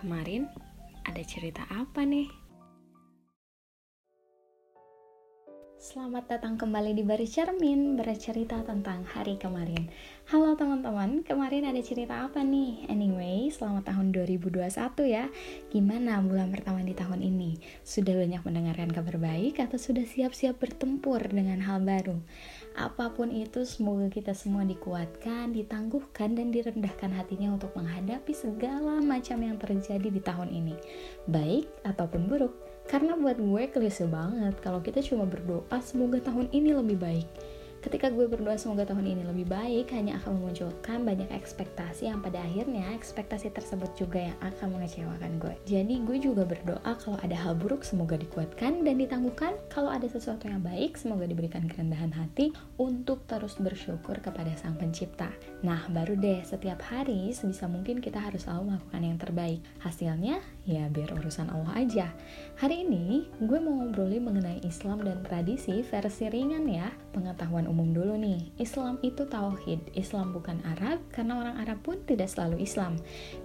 Kemarin ada cerita apa nih? Selamat datang kembali di Baris Cermin bercerita tentang hari kemarin Halo teman-teman, kemarin ada cerita apa nih? Anyway, selamat tahun 2021 ya Gimana bulan pertama di tahun ini? Sudah banyak mendengarkan kabar baik atau sudah siap-siap bertempur dengan hal baru? Apa pun itu, semoga kita semua dikuatkan, ditangguhkan, dan direndahkan hatinya untuk menghadapi segala macam yang terjadi di tahun ini Baik ataupun buruk karena buat gue klise banget kalau kita cuma berdoa semoga tahun ini lebih baik. Ketika gue berdoa semoga tahun ini lebih baik, hanya akan memunculkan banyak ekspektasi yang pada akhirnya ekspektasi tersebut juga yang akan mengecewakan gue. Jadi gue juga berdoa kalau ada hal buruk semoga dikuatkan dan ditangguhkan. Kalau ada sesuatu yang baik semoga diberikan kerendahan hati untuk terus bersyukur kepada Sang Pencipta. Nah, baru deh setiap hari sebisa mungkin kita harus selalu melakukan yang terbaik. Hasilnya ya biar urusan Allah aja. Hari ini gue mau ngobrolin mengenai Islam dan tradisi versi ringan ya. Pengetahuan umum dulu nih, Islam itu tauhid, Islam bukan Arab karena orang Arab pun tidak selalu Islam.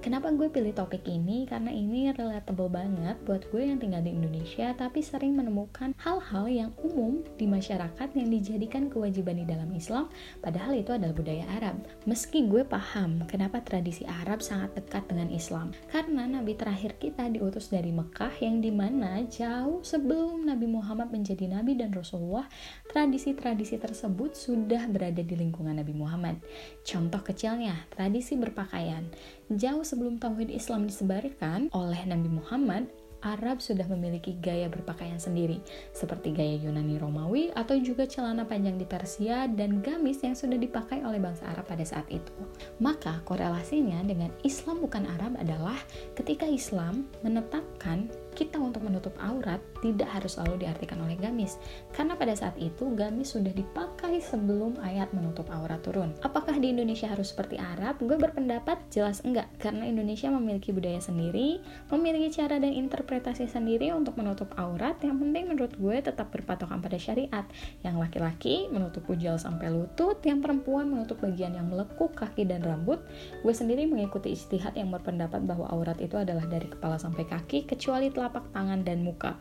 Kenapa gue pilih topik ini? Karena ini relatable banget buat gue yang tinggal di Indonesia tapi sering menemukan hal-hal yang umum di masyarakat yang dijadikan kewajiban di dalam Islam padahal itu adalah budaya Arab. Meski gue paham kenapa tradisi Arab sangat dekat dengan Islam karena nabi terakhir kita diutus dari Mekah yang di mana jauh sebelum Nabi Muhammad menjadi nabi dan Rasulullah tradisi-tradisi tersebut sudah berada di lingkungan Nabi Muhammad. Contoh kecilnya, tradisi berpakaian. Jauh sebelum tauhid Islam disebarkan oleh Nabi Muhammad, Arab sudah memiliki gaya berpakaian sendiri, seperti gaya Yunani Romawi atau juga celana panjang di Persia dan gamis yang sudah dipakai oleh bangsa Arab pada saat itu. Maka korelasinya dengan Islam bukan Arab adalah ketika Islam menetapkan kita untuk menutup aurat tidak harus selalu diartikan oleh gamis. Karena pada saat itu gamis sudah dipakai sebelum ayat menutup aurat turun. Apakah di Indonesia harus seperti Arab? gue berpendapat jelas enggak. Karena Indonesia memiliki budaya sendiri memiliki cara dan interpretasi sendiri untuk menutup aurat. Yang penting menurut gue tetap berpatokan pada syariat. Yang laki-laki menutup ujal sampai lutut yang perempuan menutup bagian yang melekuk kaki dan rambut. Gue sendiri mengikuti istihad yang berpendapat bahwa aurat itu adalah dari kepala sampai kaki kecuali telah telapak tangan dan muka.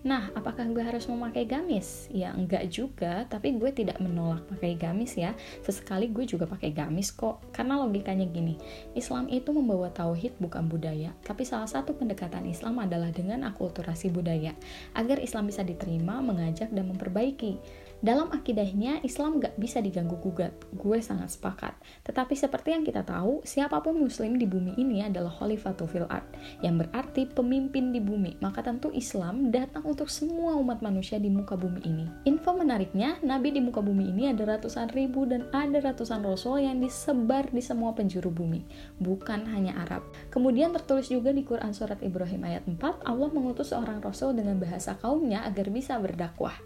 Nah, apakah gue harus memakai gamis? Ya enggak juga, tapi gue tidak menolak pakai gamis ya. Sesekali gue juga pakai gamis kok. Karena logikanya gini, Islam itu membawa tauhid bukan budaya. Tapi salah satu pendekatan Islam adalah dengan akulturasi budaya. Agar Islam bisa diterima, mengajak, dan memperbaiki. Dalam akidahnya, Islam gak bisa diganggu gugat. Gue sangat sepakat. Tetapi seperti yang kita tahu, siapa pun muslim di bumi ini adalah khalifatu fil art, yang berarti pemimpin di bumi. Maka tentu Islam datang untuk semua umat manusia di muka bumi ini. Info menariknya, Nabi di muka bumi ini ada ratusan ribu dan ada ratusan rasul yang disebar di semua penjuru bumi, bukan hanya Arab. Kemudian tertulis juga di Quran Surat Ibrahim ayat 4, Allah mengutus seorang rasul dengan bahasa kaumnya agar bisa berdakwah.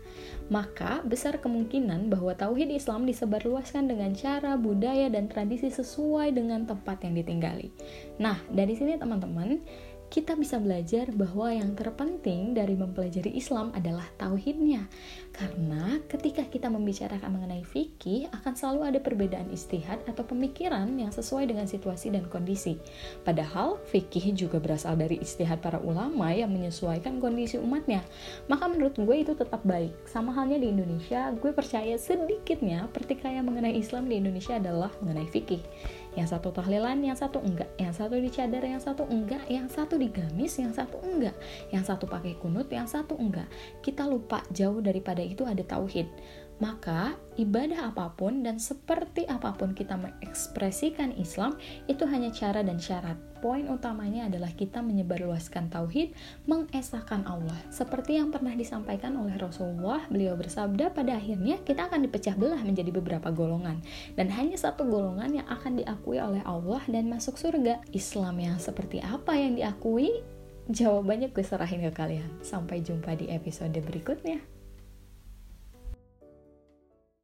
Maka, besar kemungkinan bahwa tauhid Islam disebarluaskan dengan cara, budaya, dan tradisi sesuai dengan tempat yang ditinggali. Nah, dari sini teman-teman, kita bisa belajar bahwa yang terpenting dari mempelajari Islam adalah tauhidnya. Karena ketika kita membicarakan mengenai fikih, akan selalu ada perbedaan istihad atau pemikiran yang sesuai dengan situasi dan kondisi. Padahal fikih juga berasal dari istihad para ulama yang menyesuaikan kondisi umatnya. Maka menurut gue itu tetap baik. Sama halnya di Indonesia, gue percaya sedikitnya pertikaian mengenai Islam di Indonesia adalah mengenai fikih yang satu tahlilan, yang satu enggak, yang satu dicadar, yang satu enggak, yang satu digamis, yang satu enggak, yang satu pakai kunut, yang satu enggak. Kita lupa jauh daripada itu ada tauhid. Maka, ibadah apa pun dan seperti apa pun kita mengekspresikan Islam, itu hanya cara dan syarat. Poin utamanya adalah kita menyebarluaskan tauhid, mengesahkan Allah. Seperti yang pernah disampaikan oleh Rasulullah, beliau bersabda pada akhirnya kita akan dipecah belah menjadi beberapa golongan. Dan hanya satu golongan yang akan diakui oleh Allah dan masuk surga. Islam yang seperti apa yang diakui? Jawabannya gue serahin ke kalian. Sampai jumpa di episode berikutnya.